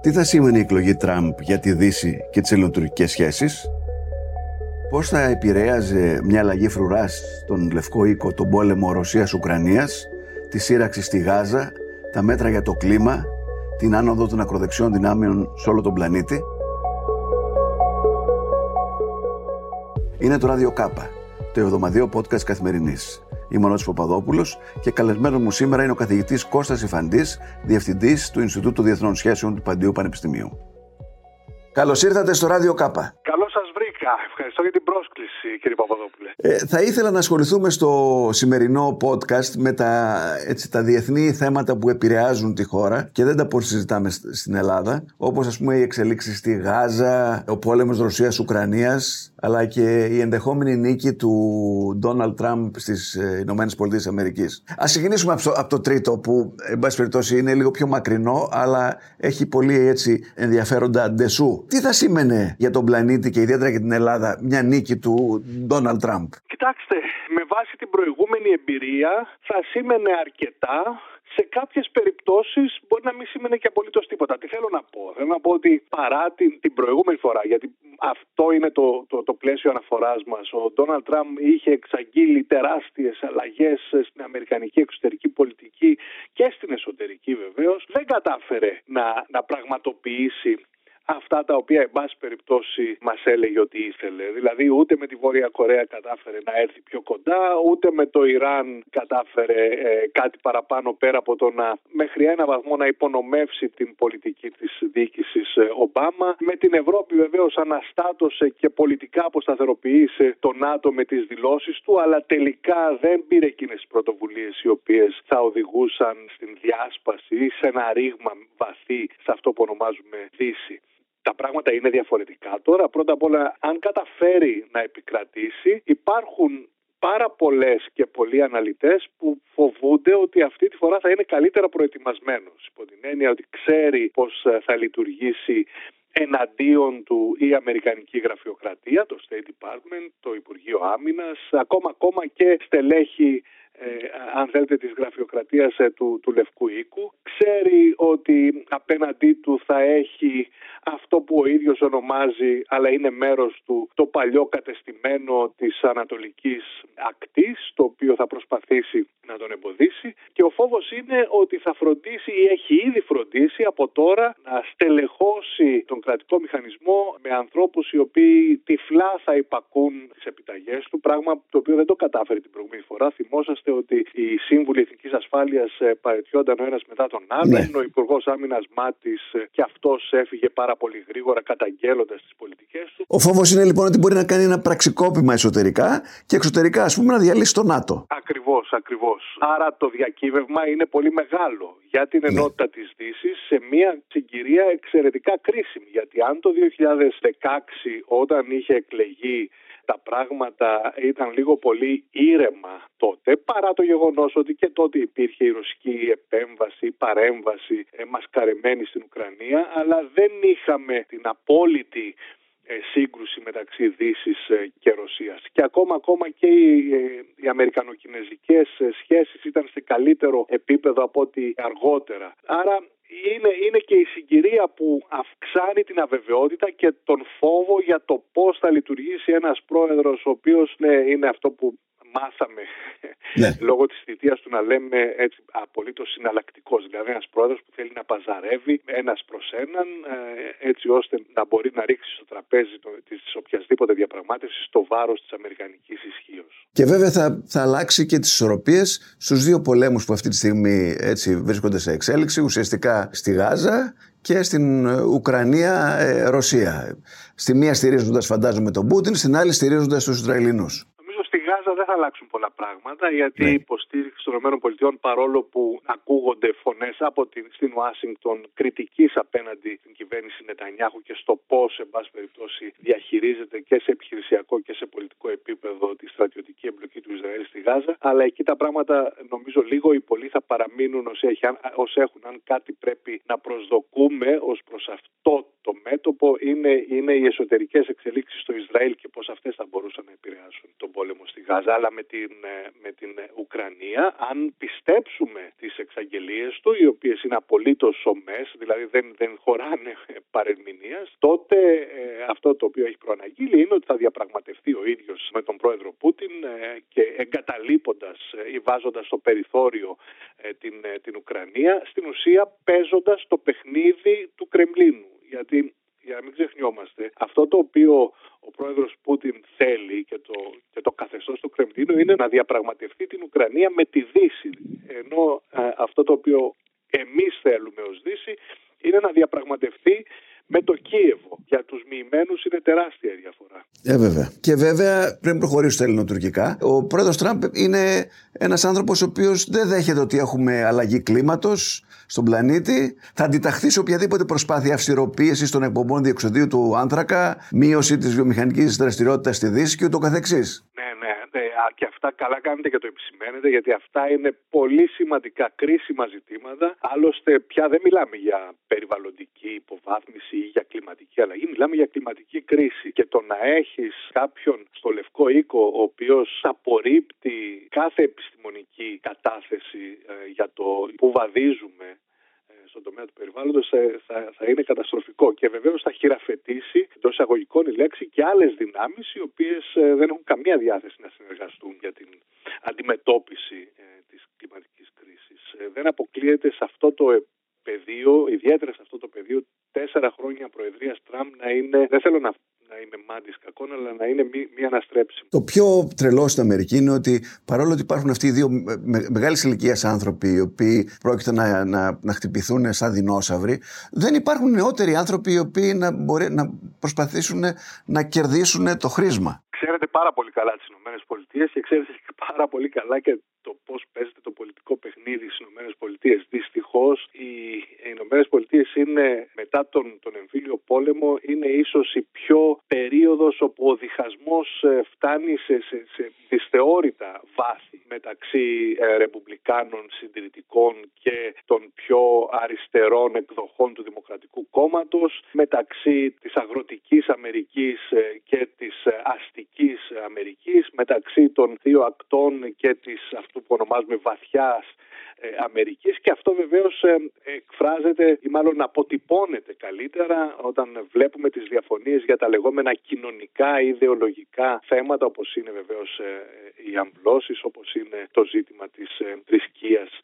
Τι θα σήμαινε η εκλογή Τραμπ για τη Δύση και τις ελληνοτουρκικές σχέσεις; Πώς θα επηρέαζε μια αλλαγή φρουράς στον Λευκό Οίκο τον πόλεμο Ρωσίας-Ουκρανίας, τη σύραξη στη Γάζα, τα μέτρα για το κλίμα, την άνοδο των ακροδεξιών δυνάμεων σε όλο τον πλανήτη; Είναι το Ράδιο Κάπα, το εβδομαδιαίο podcast καθημερινής. Είμαι ο Νότης Παπαδόπουλος και καλεσμένος μου σήμερα είναι ο καθηγητής Κώστας Ιφαντής, διευθυντής του Ινστιτούτου Διεθνών Σχέσεων του Παντίου Πανεπιστημίου. Καλώς ήρθατε στο Ράδιο Κάπα. Καλώς σας βρήκα. Ευχαριστώ για την πρόσκληση, κύριε Παπαδόπουλε. Ε, θα ήθελα να ασχοληθούμε στο σημερινό podcast με τα, έτσι, τα διεθνή θέματα που επηρεάζουν τη χώρα και δεν τα πώς συζητάμε στην Ελλάδα, όπως ας πούμε οι εξελίξεις στη Γάζα, ο πόλεμος Ρωσίας-Ουκρανίας, αλλά και η ενδεχόμενη νίκη του Ντόναλτ Τραμπ στις ε, Ηνωμένες Πολιτείες Αμερικής. Ας ξεκινήσουμε από το, από το τρίτο που, εν πάση περιπτώσει, είναι λίγο πιο μακρινό, αλλά έχει πολύ έτσι ενδιαφέροντα ντεσού. Τι θα σήμαινε για τον πλανήτη και ιδιαίτερα για την Ελλάδα μια νίκη του Ντόναλτ Τραμπ. Κοιτάξτε, με βάση την προηγούμενη εμπειρία θα σήμαινε αρκετά σε κάποιες περιπτώσεις μπορεί να μην σημαίνει και απολύτως τίποτα. Τι θέλω να πω; Θέλω να πω ότι παρά την, την προηγούμενη φορά, γιατί αυτό είναι το, το, το πλαίσιο αναφοράς μας, ο Ντόναλτ Τραμπ είχε εξαγγείλει τεράστιες αλλαγές στην αμερικανική εξωτερική πολιτική και στην εσωτερική βεβαίως, δεν κατάφερε να, να πραγματοποιήσει αυτά τα οποία εν πάση περιπτώσει μας έλεγε ότι ήθελε. Δηλαδή ούτε με τη Βόρεια Κορέα κατάφερε να έρθει πιο κοντά, ούτε με το Ιράν κατάφερε ε, κάτι παραπάνω πέρα από το να μέχρι ένα βαθμό να υπονομεύσει την πολιτική της διοίκησης ε, Ομπάμα. Με την Ευρώπη βεβαίως αναστάτωσε και πολιτικά αποσταθεροποίησε το ΝΑΤΟ με τις δηλώσεις του, αλλά τελικά δεν πήρε εκείνες τις πρωτοβουλίες οι οποίες θα οδηγούσαν στην διάσπαση ή σε ένα ρήγμα βαθύ σε αυτό που ονομάζουμε Δύση. Τα πράγματα είναι διαφορετικά τώρα. Πρώτα απ' όλα, αν καταφέρει να επικρατήσει, υπάρχουν πάρα πολλές και πολλοί αναλυτές που φοβούνται ότι αυτή τη φορά θα είναι καλύτερα προετοιμασμένος. Υπό την έννοια ότι ξέρει πώς ε, θα λειτουργήσει εναντίον του η Αμερικανική Γραφειοκρατία, το State Department, το Υπουργείο Άμυνας, ακόμα, ακόμα και στελέχη ε, αν θέλετε της γραφειοκρατίας ε, του, του Λευκού Οίκου. Ξέρει ότι απέναντί του θα έχει αυτό που ο ίδιος ονομάζει αλλά είναι μέρος του το παλιό κατεστημένο της Ανατολικής Ακτής το οποίο θα προσπαθήσει να τον εμποδίσει και ο φόβος είναι ότι θα φροντίσει ή έχει ήδη φροντίσει από τώρα να στελεχώσει τον κρατικό μηχανισμό με ανθρώπους οι οποίοι τυφλά θα υπακούν τις επιταγές του πράγμα το οποίο δεν το κατάφερε την προηγούμενη φορά. Θυμόσαστε ότι οι σύμβουλοι εθνικής ασφάλειας ε, παρετιόνταν ο ένας μετά τον άλλον. Ναι. Ο Υπουργός Άμυνας Μάτης ε, και αυτός έφυγε πάρα πολύ γρήγορα καταγγέλλοντας τις πολιτικές του. Ο φόβος είναι λοιπόν ότι μπορεί να κάνει ένα πραξικόπημα εσωτερικά και εξωτερικά, ας πούμε, να διαλύσει το ΝΑΤΟ. Ακριβώς, ακριβώς. Άρα το διακύβευμα είναι πολύ μεγάλο για την ναι. ενότητα ναι. της Δύσης σε μια συγκυρία εξαιρετικά κρίσιμη. Γιατί αν το 2016 όταν είχε εκλεγεί τα πράγματα ήταν λίγο πολύ ήρεμα τότε, παρά το γεγονός ότι και τότε υπήρχε η ρωσική επέμβαση, η παρέμβαση ε, μασκαρεμένη στην Ουκρανία, αλλά δεν είχαμε την απόλυτη ε, σύγκρουση μεταξύ Δύσης ε, και Ρωσίας. Και ακόμα, ακόμα και οι, οι αμερικανοκινέζικες σχέσεις ήταν σε καλύτερο επίπεδο από ό,τι αργότερα. Άρα είναι, είναι και η συγκυρία που αυξάνει την αβεβαιότητα και τον φόβο για το πώς θα λειτουργήσει ένας πρόεδρος ο οποίος ναι, είναι αυτό που μάθαμε ναι. λόγω της θητείας του να λέμε έτσι απολύτως συναλλακτικός. Δηλαδή ένας πρόεδρος που θέλει να παζαρεύει ένας προς έναν ε, έτσι ώστε να μπορεί να ρίξει στο τραπέζι της οποιασδήποτε διαπραγμάτευσης το βάρος της αμερικανικής ισχύως. Και βέβαια θα, θα αλλάξει και τις ισορροπίες στους δύο πολέμους που αυτή τη στιγμή έτσι βρίσκονται σε εξέλιξη ουσιαστικά στη Γάζα και στην Ουκρανία-Ρωσία. Ε, στη μία στηρίζοντας φαντάζομαι τον Πούτιν, στην άλλη στηρίζοντας τους Ισραηλινούς δεν θα αλλάξουν πολλά πράγματα γιατί ναι. η υποστήριξη των ΗΠΑ παρόλο που ακούγονται φωνές από την, στην Ουάσιγκτον κριτικής απέναντι στην κυβέρνηση Νετανιάχου και στο πώς, εν πάση περιπτώσει, διαχειρίζεται και σε επιχειρησιακό και σε πολιτικό επίπεδο τη στρατιωτική εμπλοκή του Ισραήλ στη Γάζα. Αλλά εκεί τα πράγματα νομίζω λίγο ή πολύ θα παραμείνουν ως έχουν. Αν κάτι πρέπει να προσδοκούμε ως προς αυτό το μέτωπο είναι, είναι οι εσωτερικές εξελίξεις στο Ισραήλ και πώς αυτές θα μπορούσαν να επηρεάσουν τον πόλεμο στη Γάζα αλλά με την, ε, με την Ουκρανία αν πιστέψουμε τις εξαγγελίες του, οι οποίες είναι απολύτως σωμές, δηλαδή δεν, δεν χωράνε παρερμηνίας, τότε ε, αυτό το οποίο έχει προαναγγείλει είναι ότι θα διαπραγματευτεί ο ίδιος με τον πρόεδρο Πούτιν ε, και εγκαταλείποντας ή βάζοντας στο περιθώριο την, την Ουκρανία, στην ουσία παίζοντας το παιχνίδι του Κρεμλίνου. Γιατί για να μην ξεχνιόμαστε, αυτό το οποίο ο πρόεδρος Πούτιν θέλει και το, και το καθεστώς του Κρεμλίνου είναι να διαπραγματευτεί την Ουκρανία με τη Δύση. Ενώ αυτό το οποίο εμείς θέλουμε ως Δύση είναι να διαπραγματευτεί με το Κίεβο. Για τους μοιημένους είναι τεράστια η διαφορά. Ε, βέβαια. Και βέβαια πρέπει να προχωρήσω στα ελληνοτουρκικά. Ο πρόεδρος Τραμπ είναι ένας άνθρωπος ο οποίος δεν δέχεται ότι έχουμε αλλαγή κλίματος στον πλανήτη. Θα αντιταχθεί σε οποιαδήποτε προσπάθεια αυστηροποίησης των εκπομπών διεξοδίου του άνθρακα, μείωση της βιομηχανικής δραστηριότητας στη Δύση και ούτω καθεξής και αυτά καλά κάνετε και το επισημαίνετε γιατί αυτά είναι πολύ σημαντικά κρίσιμα ζητήματα. Άλλωστε πια δεν μιλάμε για περιβαλλοντική υποβάθμιση ή για κλιματική αλλαγή, μιλάμε για κλιματική κρίση. Και το να έχεις κάποιον στο Λευκό Οίκο ο οποίος απορρίπτει κάθε επιστημονική κατάθεση ε, για το που βαδίζουμε ε, στον τομέα του περιβάλλοντος θα, θα, είναι καταστροφικό και βεβαίως θα χειραφετήσει εντός εισαγωγικών η λέξη και άλλες δυνάμεις οι οποίες ε, δεν έχουν καμία διάθεση να συνεργαστούν για την αντιμετώπιση ε, της κλιματικής κρίσης. Δεν αποκλείεται σε αυτό το πεδίο, ιδιαίτερα σε αυτό το πεδίο, τέσσερα χρόνια προεδρίας Τραμπ να είναι, δεν θέλω να να είμαι μάντης κακών, αλλά να είναι μία αναστρέψη. Το πιο τρελό στην Αμερική είναι ότι παρόλο ότι υπάρχουν αυτοί οι δύο με, μεγάλης ηλικίας άνθρωποι οι οποίοι πρόκειται να, να, να χτυπηθούν σαν δεινόσαυροι, δεν υπάρχουν νεότεροι άνθρωποι οι οποίοι να, μπορεί, να προσπαθήσουν να κερδίσουν το χρήσμα. Ξέρετε πάρα πολύ καλά τις ΗΠΑ και ξέρετε πάρα πολύ καλά και το πώς παίζεται το πολιτικό παιχνίδι στις ΗΠΑ. Δυστυχώς οι ΗΠΑ είναι μετά τον, τον εμφύλιο πόλεμο είναι ίσως η πιο περίοδος όπου ο διχασμός ε, φτάνει σε, σε, σε δυσθεώρητα βάθη μεταξύ ε, ρεπουμπλικάνων συντηρητικών και των πιο αριστερών εκδοχών του Δημοκρατικού Κόμματος μεταξύ της αγροτικής Αμερικής ε, και της ε, αστικής Αμερικής μεταξύ των δύο ακτών και της αυτού που ονομάζουμε βαθιάς ε, Αμερικής και αυτό βεβαίως ε, εκφράζεται ή μάλλον αποτυπώνεται καλύτερα όταν βλέπουμε τις διαφωνίες για τα λεγόμενα κοινωνικά ιδεολογικά θέματα όπως είναι βεβαίως ε, οι αμβλώσεις, όπως είναι το ζήτημα της θρησκείας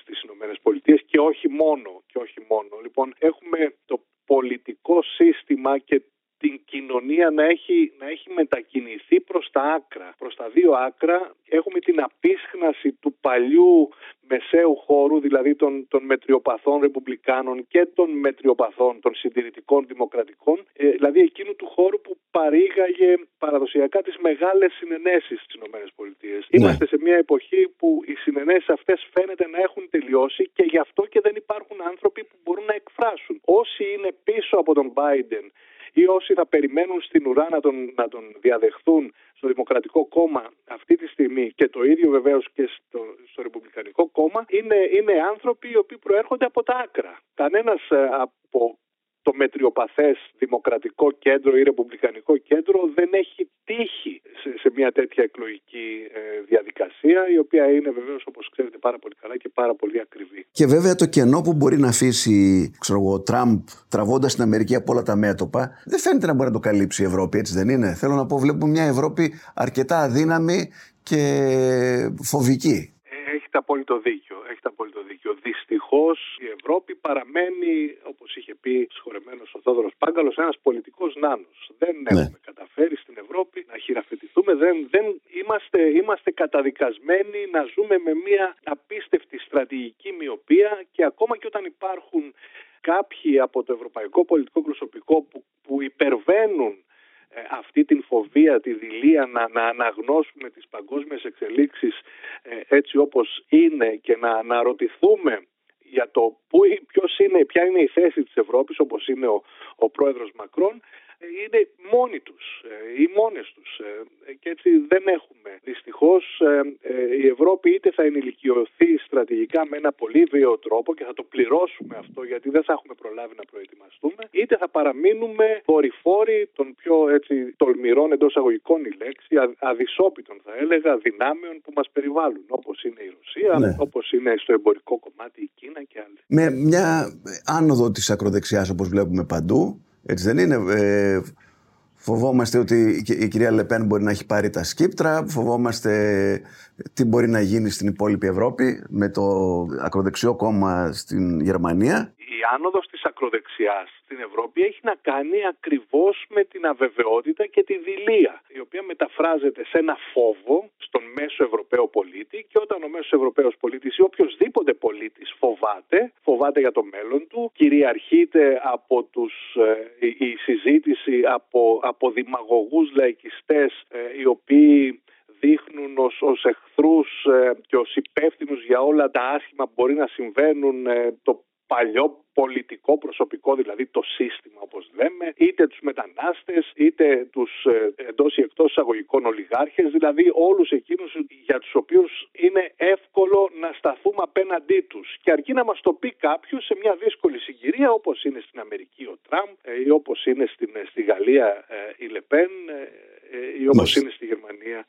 στις Ηνωμένες Πολιτείες και όχι μόνο, και όχι μόνο. Λοιπόν, έχουμε το πολιτικό σύστημα και την κοινωνία να έχει, να έχει μετακινηθεί προς τα άκρα. Προς τα δύο άκρα έχουμε την απίσχναση του παλιού μεσαίου χώρου, δηλαδή των, των μετριοπαθών ρεπουμπλικάνων και των μετριοπαθών των συντηρητικών δημοκρατικών, ε, δηλαδή εκείνου του χώρου που παρήγαγε παραδοσιακά τις μεγάλες συνενέσεις στις ΗΠΑ. Ναι. Είμαστε σε μια εποχή που οι συνενέσεις αυτές φαίνεται να έχουν τελειώσει και γι' αυτό και δεν υπάρχουν άνθρωποι που μπορούν να εκφράσουν. Όσοι είναι πίσω από τον Biden ή όσοι θα περιμένουν στην ουρά να τον, να τον διαδεχθούν στο Δημοκρατικό Κόμμα αυτή τη στιγμή και το ίδιο βεβαίως και στο, στο Ρεπουμπλικανικό Κόμμα είναι, είναι άνθρωποι οι οποίοι προέρχονται από τα άκρα. Κανένας ε, από το μετριοπαθές δημοκρατικό κέντρο ή ρεπουμπλικανικό κέντρο δεν έχει τύχει σε, μια τέτοια εκλογική ε, διαδικασία η οποία είναι βεβαίως όπως ξέρετε πάρα πολύ καλά και πάρα πολύ ακριβή. Και βέβαια το κενό που μπορεί να αφήσει ξέρω ο Τραμπ τραβώντας την Αμερική από όλα τα μέτωπα δεν φαίνεται να μπορεί να το καλύψει η Ευρώπη έτσι δεν είναι; Θέλω να πω βλέπουμε μια Ευρώπη αρκετά αδύναμη και φοβική. Ε, έχετε απόλυτο δίκιο. Έχετε απόλυτο δίκιο. Δυστυχώς η Ευρώπη παραμένει, όπως είχε πει σχολεμένο ο Θόδωρος Πάγκαλος, ένας πολιτικός νάνος. Δεν ναι. έχουμε καταφέρει στην Ευρώπη να χειραφετηθούμε. Δεν, δεν είμαστε, είμαστε καταδικασμένοι να ζούμε με μια απίστευτη στρατηγική μοιοπία και ακόμα και όταν υπάρχουν κάποιοι από το ευρωπαϊκό πολιτικό προσωπικό που, που υπερβαίνουν ε, αυτή την φοβία, τη δηλία να, να αναγνώσουμε τις παγκόσμιες εξελίξεις ε, έτσι όπως είναι και να αναρωτηθούμε για το που, ποιος είναι, ποια είναι η θέση της Ευρώπης όπως είναι ο, ο πρόεδρος Μακρόν είναι μόνοι τους ή μόνες τους και έτσι δεν έχουμε. Δυστυχώς η Ευρώπη είτε θα ενηλικιωθεί στρατηγικά με ένα πολύ βίαιο τρόπο και θα το πληρώσουμε αυτό γιατί δεν θα έχουμε προλάβει να προετοιμαστούμε είτε θα παραμείνουμε δορυφόροι των πιο έτσι, τολμηρών εντός αγωγικών η λέξη αδυσόπιτων θα έλεγα δυνάμεων που μας περιβάλλουν όπως είναι η Ρωσία, ναι. όπως είναι στο εμπορικό κομμάτι η Κίνα και άλλοι. Με μια άνοδο της ακροδεξιάς όπως βλέπουμε παντού έτσι δεν είναι. Ε, φοβόμαστε ότι η κυρία Λεπέν μπορεί να έχει πάρει τα σκύπτρα. Φοβόμαστε τι μπορεί να γίνει στην υπόλοιπη Ευρώπη με το ακροδεξιό κόμμα στην Γερμανία άνοδος της ακροδεξιάς στην Ευρώπη έχει να κάνει ακριβώς με την αβεβαιότητα και τη δηλία, η οποία μεταφράζεται σε ένα φόβο στον μέσο Ευρωπαίο πολίτη και όταν ο μέσος Ευρωπαίος πολίτης ή οποιοδήποτε πολίτης φοβάται, φοβάται για το μέλλον του, κυριαρχείται από τους, ε, η, συζήτηση από, από δημαγωγούς λαϊκιστές ε, οι οποίοι δείχνουν ως, ως εχθρούς ε, και ως υπεύθυνους για όλα τα άσχημα που μπορεί να συμβαίνουν το παλιό πολιτικό προσωπικό, δηλαδή το σύστημα όπως λέμε, είτε τους μετανάστες, είτε τους ε, εντός ή εκτός εισαγωγικών ολιγάρχες, δηλαδή όλους εκείνους για τους οποίους είναι εύκολο να σταθούμε απέναντί τους. Και αρκεί να μας το πει κάποιος σε μια δύσκολη συγκυρία όπως είναι στην Αμερική ο Τραμπ ε, ή όπως είναι στην, ε, στη Γαλλία η Λεπέν ή όπως είναι στη Γερμανία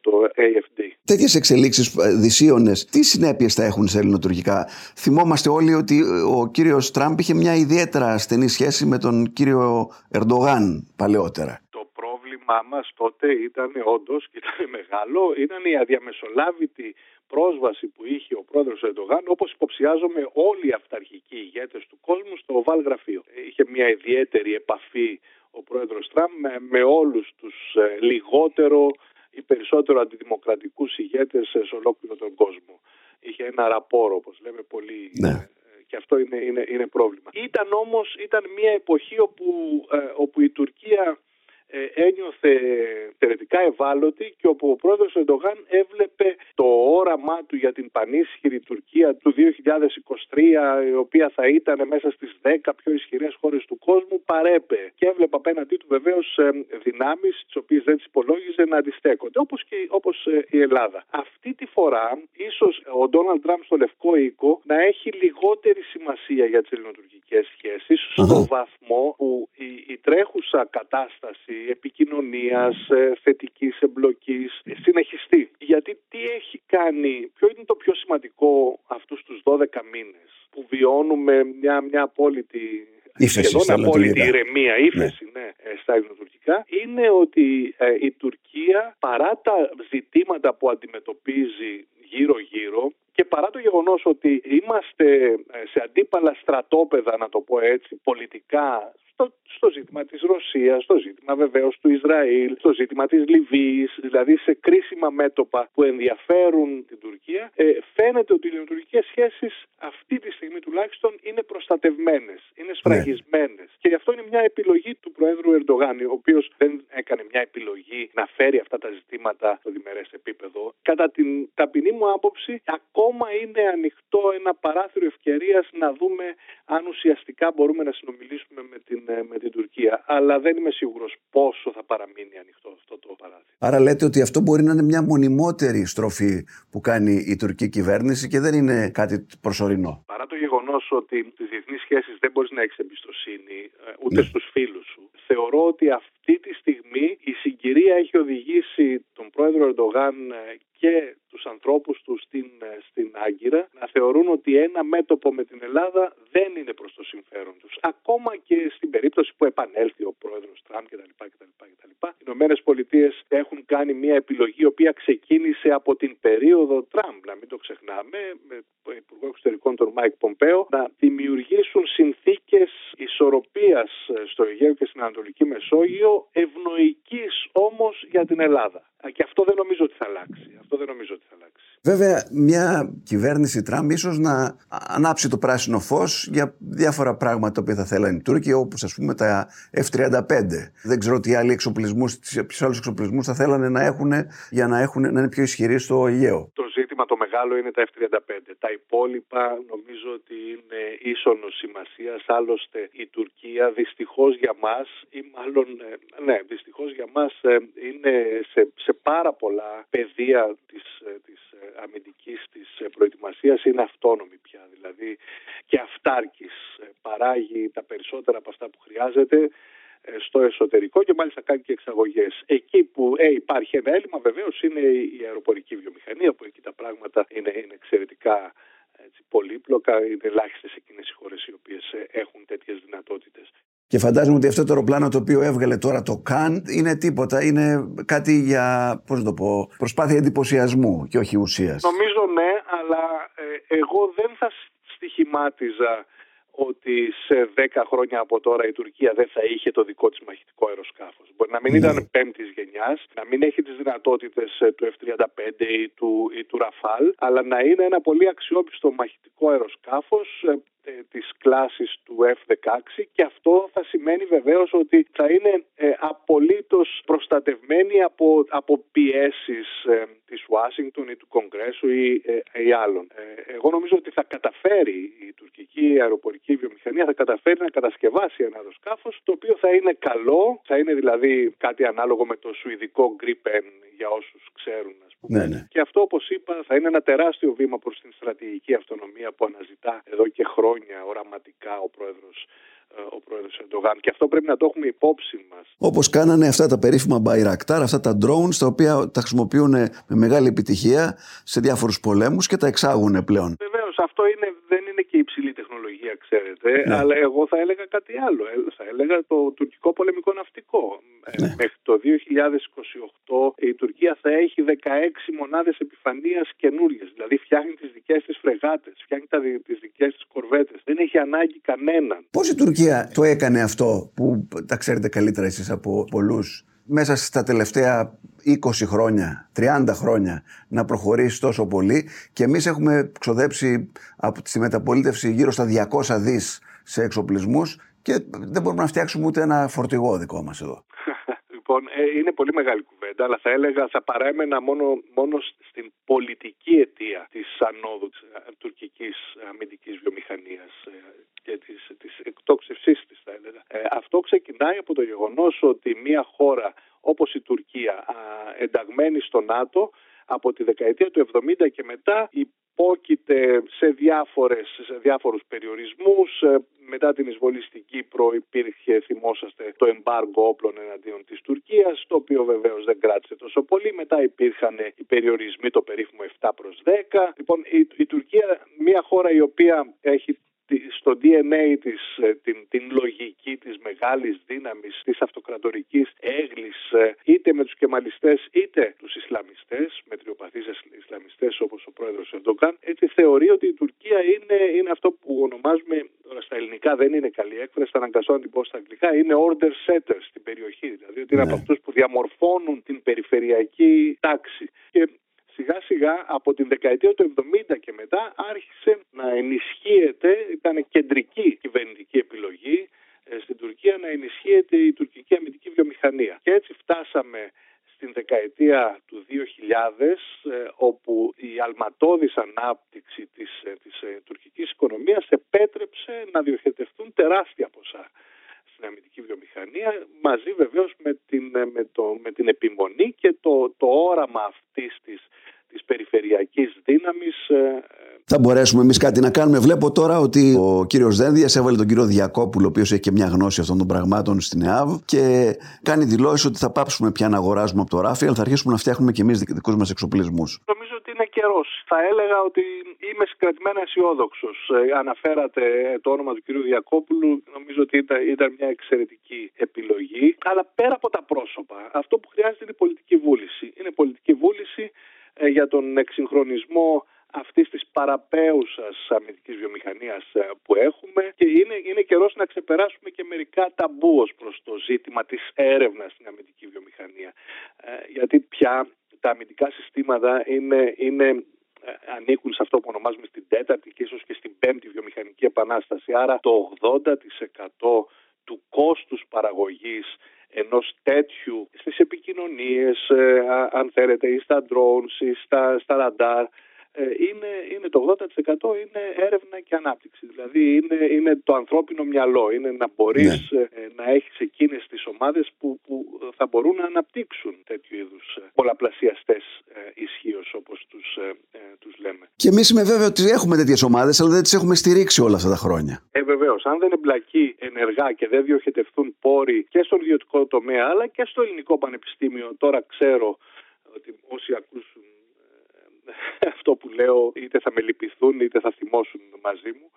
το AFD. Τέτοιες εξελίξεις δυσίωνες, τι συνέπειες θα έχουν σε ελληνοτουρκικά; Θυμόμαστε όλοι ότι ο κύριος κύριος Τραμπ είχε μια ιδιαίτερα στενή σχέση με τον κύριο Ερντογάν παλαιότερα. Το πρόβλημά μας τότε ήταν όντως, και ήταν μεγάλο, ήταν η αδιαμεσολάβητη πρόσβαση που είχε ο πρόεδρος Ερντογάν, όπως υποψιάζομαι όλοι οι αυταρχικοί ηγέτες του κόσμου στο ΟΒΑΛ γραφείο. Είχε μια ιδιαίτερη επαφή ο πρόεδρος Τραμπ με, με όλους τους ε, λιγότερο ή περισσότερο αντιδημοκρατικούς ηγέτες σε ολόκληρο τον κόσμο. Είχε ένα ραπόρο, όπως λέμε, πολύ ναι και αυτό είναι, είναι, είναι πρόβλημα. Ήταν όμως ήταν μια εποχή όπου, ε, όπου η Τουρκία ε, ένιωθε εξαιρετικά ευάλωτη και όπου ο πρόεδρος Ερντογάν έβλεπε το όραμά του για την πανίσχυρη Τουρκία του 2023 η οποία θα ήταν μέσα στις 10 πιο ισχυρές χώρες του κόσμου παρέπε και έβλεπε απέναντί του βεβαίως ε, δυνάμεις τις οποίες δεν τις υπολόγιζε να αντιστέκονται όπως και όπως ε, η Ελλάδα. Αυτή τη φορά ίσως ο Ντόναλντ Τραμπ στο Λευκό Οίκο να έχει λιγότερη σημασία για τις ελληνοτουρκικές σχέσεις στο βαθμό που η, η τρέχουσα κατάσταση επικοινωνίας, ε, θετικής εμπλοκής συνεχιστεί. Γιατί τι έχει κάνει, ποιο είναι το πιο σημαντικό αυτούς τους 12 μήνες που βιώνουμε μια, μια απόλυτη Ύφεση σχεδόν απόλυτη ηρεμία, ύφεση ναι. ναι στα ελληνοτουρκικά, είναι ότι ε, η Τουρκία παρά τα ζητήματα που αντιμετωπίζει γύρω-γύρω και παρά το γεγονός ότι είμαστε ε, σε αντίπαλα στρατόπεδα, να το πω έτσι, πολιτικά στο, στο ζήτημα της Ρωσίας, στο ζήτημα βεβαίως του Ισραήλ, στο ζήτημα της Λιβύης, δηλαδή σε κρίσιμα μέτωπα που ενδιαφέρουν την Τουρκία, ε, φαίνεται ότι οι ελληνοτουρκικές σχέσεις αυτή τη στιγμή τουλάχιστον είναι προστατευμένες, είναι ναι. σφραγισμένες. Και γι' αυτό είναι μια επιλογή του Προέδρου Ερντογάν, ο οποίος δεν έκανε μια επιλογή να φέρει αυτά τα ζητήματα στο διμερές επίπεδο. Κατά την ταπεινή μου άποψη, ακόμα είναι ανοιχτό ένα παράθυρο ευκαιρίας να δούμε αν ουσιαστικά μπορούμε να συνομιλήσουμε με την ε, με την Τουρκία. Αλλά δεν είμαι σίγουρος πόσο θα παραμείνει ανοιχτό αυτό το παράθυρο. Άρα λέτε ότι αυτό μπορεί να είναι μια μονιμότερη στροφή που κάνει η τουρκική κυβέρνηση και δεν είναι κάτι προσωρινό. Παρά το γεγονός ότι στις διεθνείς σχέσεις δεν μπορείς να έχεις εμπιστοσύνη ε, ούτε ναι. στους φίλους σου, θεωρώ ότι αυτή τη στιγμή η συγκυρία έχει οδηγήσει τον πρόεδρο Ερντογάν ε, και τους ανθρώπους τους στην, ε, στην Άγκυρα να θεωρούν ότι ένα μέτωπο με την Ελλάδα δεν είναι προς το συμφέρον τους. Ακόμα και στην περίπτωση που επανέλθει ο πρόεδρος Τραμπ κτλ. κτλ, κτλ. Οι Ηνωμένες Πολιτείες έχουν κάνει μια επιλογή η οποία ξεκίνησε από την περίοδο Τραμπ, να μην το ξεχνάμε, με τον Υπουργό Εξωτερικών τον Μάικ Πομπέο, να δημιουργήσουν συνθήκες ισορροπίας στο Αιγαίο και στην Ανατολική Μεσόγειο, ευνοϊκής όμως για την Ελλάδα. Και αυτό δεν νομίζω ότι θα αλλάξει. Αυτό δεν νομίζω ότι θα αλλάξει. Βέβαια, μια κυβέρνηση Τραμπ ίσως να ανάψει το πράσινο φως για διάφορα πράγματα που θα θέλανε οι Τούρκοι, όπως ας πούμε τα F-35. Δεν ξέρω τι άλλοι εξοπλισμούς, ποιους άλλους εξοπλισμούς θα θέλανε να έχουν για να, έχουν, να είναι πιο ισχυροί στο Αιγαίο. Το ζήτημα ζήτημα το μεγάλο είναι τα F-35. Τα υπόλοιπα νομίζω ότι είναι ίσονος σημασίας. Άλλωστε η Τουρκία δυστυχώς για μας, ή μάλλον ε, ναι, δυστυχώς για μας ε, είναι σε, σε πάρα πολλά πεδία της της αμυντικής της προετοιμασίας είναι αυτόνομη πια. Δηλαδή και αυτάρκης παράγει τα περισσότερα από αυτά που χρειάζεται ε, στο εσωτερικό και μάλιστα κάνει και εξαγωγές. Εκεί που ε, υπάρχει ένα έλλειμμα βεβαίως είναι η αεροπορική βιομηχανία που εκεί τα πράγματα είναι, είναι εξαιρετικά έτσι, πολύπλοκα. Είναι ελάχιστες εκείνες οι χώρες οι οποίες ε, έχουν τέτοιες δυνατότητες. Και φαντάζομαι ότι αυτό το αεροπλάνο το οποίο έβγαλε τώρα το ΚΑΝ είναι τίποτα. Είναι κάτι για, πώς το πω, προσπάθεια εντυπωσιασμού και όχι ουσίας. Νομίζω ναι, αλλά ε, εγώ δεν θα στοιχημάτιζα ότι σε 10 χρόνια από τώρα η Τουρκία δεν θα είχε το δικό της μαχητικό αεροσκάφος. Μπορεί να μην ναι. ήταν πέμπτης γενιάς, να μην έχει τις δυνατότητες ε, του F-35 ή του, ή του Ραφάλ, αλλά να είναι ένα πολύ αξιόπιστο μαχητικό αεροσκάφος ε, ε, της κλάσης του F-16 και αυτό θα σημαίνει βεβαίως ότι θα είναι ε, απολύτως προστατευμένοι από, από πιέσεις ε, της Ουάσιγκτον ή του Κογκρέσου ή, ε, ή άλλων. Ε, εγώ νομίζω ότι θα καταφέρει η τουρκική αεροπορική βιομηχανία θα καταφέρει να κατασκευάσει ένα αεροσκάφος το οποίο θα είναι καλό, θα είναι δηλαδή κάτι ανάλογο με το σουηδικό Gripen για όσους ξέρουν ναι, ναι. Και αυτό, όπως είπα, θα είναι ένα τεράστιο βήμα προς την στρατηγική αυτονομία που αναζητά εδώ και χρόνια οραματικά ο πρόεδρος ε, ο πρόεδρος Ερντογάν και αυτό πρέπει να το έχουμε υπόψη μας. Όπως κάνανε αυτά τα περίφημα Bayraktar, αυτά τα drones τα οποία τα χρησιμοποιούν με μεγάλη επιτυχία σε διάφορους πολέμους και τα εξάγουν πλέον. Βεβαίως, αυτό είναι, δεν είναι και υψηλή τεχνολογία ξέρετε, ναι. αλλά εγώ θα έλεγα κάτι άλλο. Ε, θα έλεγα το τουρκικό πολεμικό ναυτικό. Ε, ναι. Μέχρι το 2028 η Τουρκία θα έχει 16 μονάδες επιφανείας καινούριες. Δηλαδή φτιάχνει τις δικές της φρεγάτες, φτιάχνει τις δικές της κορβέτες. Δεν έχει ανάγκη κανέναν. Πώς η Τουρκία το έκανε αυτό που τα ξέρετε καλύτερα εσείς από πολλούς μέσα στα τελευταία 20 χρόνια, 30 χρόνια να προχωρήσει τόσο πολύ και εμείς έχουμε ξοδέψει από τη μεταπολίτευση γύρω στα 200 δις σε εξοπλισμούς και δεν μπορούμε να φτιάξουμε ούτε ένα φορτηγό δικό μας εδώ. Λοιπόν, ε, είναι πολύ μεγάλη κουβέντα, αλλά θα έλεγα θα παρέμενα μόνο, μόνο στην πολιτική αιτία της ανόδου της ε, τουρκικής αμυντικής βιομηχανίας ε, και της, της εκτόξευσής της θα έλεγα. αυτό ξεκινάει από το γεγονός ότι μια χώρα όπως η Τουρκία ενταγμένη στο ΝΑΤΟ από τη δεκαετία του 70 και μετά υπόκειται σε, διάφορες, σε διάφορους περιορισμούς. Ε, μετά την εισβολή στην Κύπρο υπήρχε, θυμόσαστε, το εμπάργκο όπλων εναντίον της Τουρκίας, το οποίο βεβαίως δεν κράτησε τόσο πολύ. Μετά υπήρχαν οι περιορισμοί, το περίφημο 7 προς 10. Λοιπόν, η, η Τουρκία, μια χώρα η οποία έχει στο DNA της ε, την, την λογική της μεγάλης δύναμης της αυτοκρατορικής έγλης ε, είτε με τους κεμαλιστές είτε τους Ισλαμιστές, με τριοπαθείς Ισλαμιστές όπως ο πρόεδρος Ερντογκάν έτσι θεωρεί ότι η Τουρκία είναι, είναι αυτό που ονομάζουμε τώρα στα ελληνικά δεν είναι καλή έκφραση, θα αναγκαστώ να την πω στα αγγλικά είναι order setters στην περιοχή δηλαδή ότι είναι ναι. από αυτούς που διαμορφώνουν την περιφερειακή τάξη και σιγά σιγά από την δεκαετία του 70 και μετά άρχισε να ενισχύεται, ήταν κεντρική κυβερνητική επιλογή ε, στην Τουρκία να ενισχύεται η τουρκική αμυντική βιομηχανία. Και έτσι φτάσαμε στην δεκαετία του 2000 ε, όπου η αλματώδης ανάπτυξη της, ε, της τουρκικής οικονομίας επέτρεψε να διοχετευτούν τεράστια ποσά στην αμυντική βιομηχανία μαζί βεβαίως με την, με το, με την επιμονή και το, το όραμα αυτής της της περιφερειακής δύναμης. Ε, Θα μπορέσουμε εμείς κάτι να κάνουμε. Βλέπω τώρα ότι ο κύριος Δένδιας έβαλε τον κύριο Διακόπουλο, ο οποίος έχει και μια γνώση αυτών των πραγμάτων στην ΕΑΒ και κάνει δηλώσεις ότι θα πάψουμε πια να αγοράζουμε από το ράφι, αλλά θα αρχίσουμε να φτιάχνουμε και εμείς δικούς μας εξοπλισμούς. Νομίζω ότι είναι καιρός. Θα έλεγα ότι είμαι συγκρατημένα αισιόδοξος. Ε, αναφέρατε το όνομα του κυρίου Διακόπουλου. Νομίζω ότι ήταν, ήταν μια εξαιρετική επιλογή. Αλλά πέρα από τα πρόσωπα, αυτό που χρειάζεται είναι πολιτική βούληση. Είναι πολιτική βούληση ε, για τον εξυγχρονισμό αυτής της παραπέουσας αμυντικής βιομηχανίας ε, που έχουμε και είναι, είναι καιρός να ξεπεράσουμε και μερικά ταμπού ω προς το ζήτημα της έρευνας στην αμυντική βιομηχανία. Ε, γιατί πια τα αμυντικά συστήματα είναι, είναι ανήκουν σε αυτό που ονομάζουμε στην τέταρτη και ίσως και στην πέμπτη βιομηχανική επανάσταση. Άρα το 80% του κόστους παραγωγής ενός τέτοιου στις επικοινωνίες, ε, αν θέλετε, ή στα drones ή στα, στα ραντάρ, ε, είναι, είναι το 80% είναι έρευνα και ανάπτυξη. Δηλαδή είναι, είναι το ανθρώπινο μυαλό. Είναι να μπορείς ναι. ε, να έχεις εκείνες τις ομάδες που, που θα μπορούν να αναπτύξουν τέτοιου είδους ε, πολλαπλασιαστές ισχύως όπως τους, τους λέμε. Και εμείς είμαι βέβαιο ότι έχουμε τέτοιες ομάδες αλλά δεν τις έχουμε στηρίξει όλα αυτά τα χρόνια. Ε, βεβαίως. Αν δεν εμπλακεί ενεργά και δεν διοχετευτούν πόροι και στον ιδιωτικό τομέα αλλά και στο ελληνικό πανεπιστήμιο, τώρα ξέρω ότι όσοι ακούσουν αυτό που λέω είτε θα με λυπηθούν είτε θα θυμώσουν μαζί μου.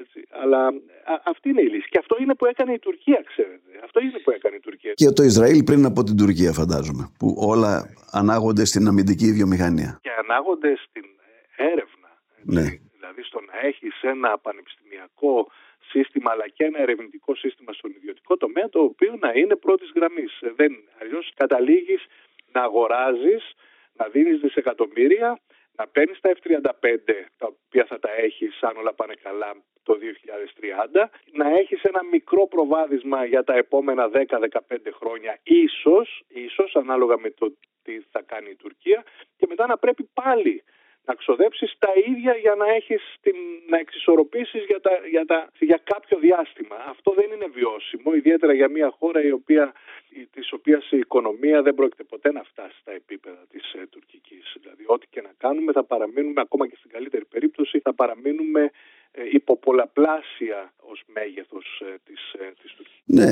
Έτσι. Αλλά α, αυτή είναι η λύση. Και αυτό είναι που έκανε η Τουρκία, ξέρετε. Αυτό είναι που έκανε η Τουρκία. Και το Ισραήλ πριν από την Τουρκία, φαντάζομαι. Που όλα ανάγονται στην αμυντική βιομηχανία. Και ανάγονται στην έρευνα. Ναι. Δηλαδή στο να έχεις ένα πανεπιστημιακό σύστημα αλλά και ένα ερευνητικό σύστημα στον ιδιωτικό τομέα το οποίο να είναι πρώτης γραμμής. Αλλιώς καταλήγεις να αγοράζεις να δίνεις δισεκατομμύρια, να παίρνεις τα F-35, τα οποία θα τα έχεις αν όλα πάνε καλά το 2030, να έχεις ένα μικρό προβάδισμα για τα επόμενα 10-15 χρόνια, ίσως, ίσως ανάλογα με το τι θα κάνει η Τουρκία, και μετά να πρέπει πάλι να ξοδέψεις τα ίδια για να έχεις την, να εξισορροπήσεις για, τα, για, τα, για κάποιο διάστημα. Αυτό δεν είναι βιώσιμο, ιδιαίτερα για μια χώρα η οποία, της οποίας η οικονομία δεν πρόκειται ποτέ να φτάσει στα επίπεδα της ε, τουρκικής. Δηλαδή ό,τι και να κάνουμε θα παραμείνουμε, ακόμα και στην καλύτερη περίπτωση, θα παραμείνουμε ε, υποπολαπλάσια ως μέγεθος ε, της, ε, της Τουρκίας. Ναι,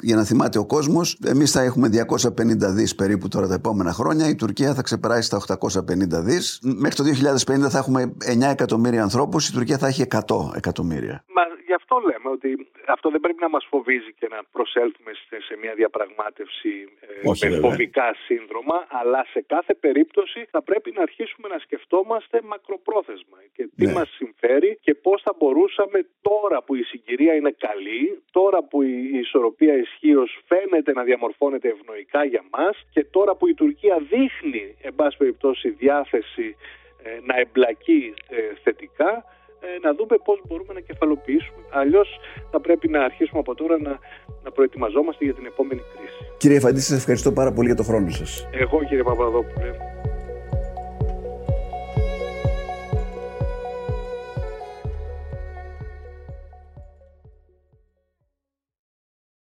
για να θυμάται ο κόσμος, εμείς θα έχουμε 250 δις περίπου τώρα τα επόμενα χρόνια, η Τουρκία θα ξεπεράσει τα 850 δις, μέχρι το 2050 θα έχουμε 9 εκατομμύρια ανθρώπους, η Τουρκία θα έχει 100 εκατομμύρια. Μα γι' αυτό λέμε ότι αυτό δεν πρέπει να μας φοβίζει και να προσέλθουμε σε μια διαπραγμάτευση Όχι, με φοβικά σύνδρομα, αλλά σε κάθε περίπτωση θα πρέπει να αρχίσουμε να σκεφτόμαστε μακροπρόθεσμα και τι ναι. μας συμφέρει και πώς θα μπορούσαμε τώρα που η συγκυρία είναι καλή, τώρα που η ισορροπία ισχύως φαίνεται να διαμορφώνεται ευνοϊκά για μας και τώρα που η Τουρκία δείχνει, εν πάση περιπτώσει, διάθεση ε, να εμπλακεί ε, θετικά, ε, να δούμε πώς μπορούμε να κεφαλοποιήσουμε. Αλλιώς θα πρέπει να αρχίσουμε από τώρα να, να προετοιμαζόμαστε για την επόμενη κρίση. Κύριε Φαντή, σας ευχαριστώ πάρα πολύ για το χρόνο σας. Εγώ κύριε Παπαδόπουλε.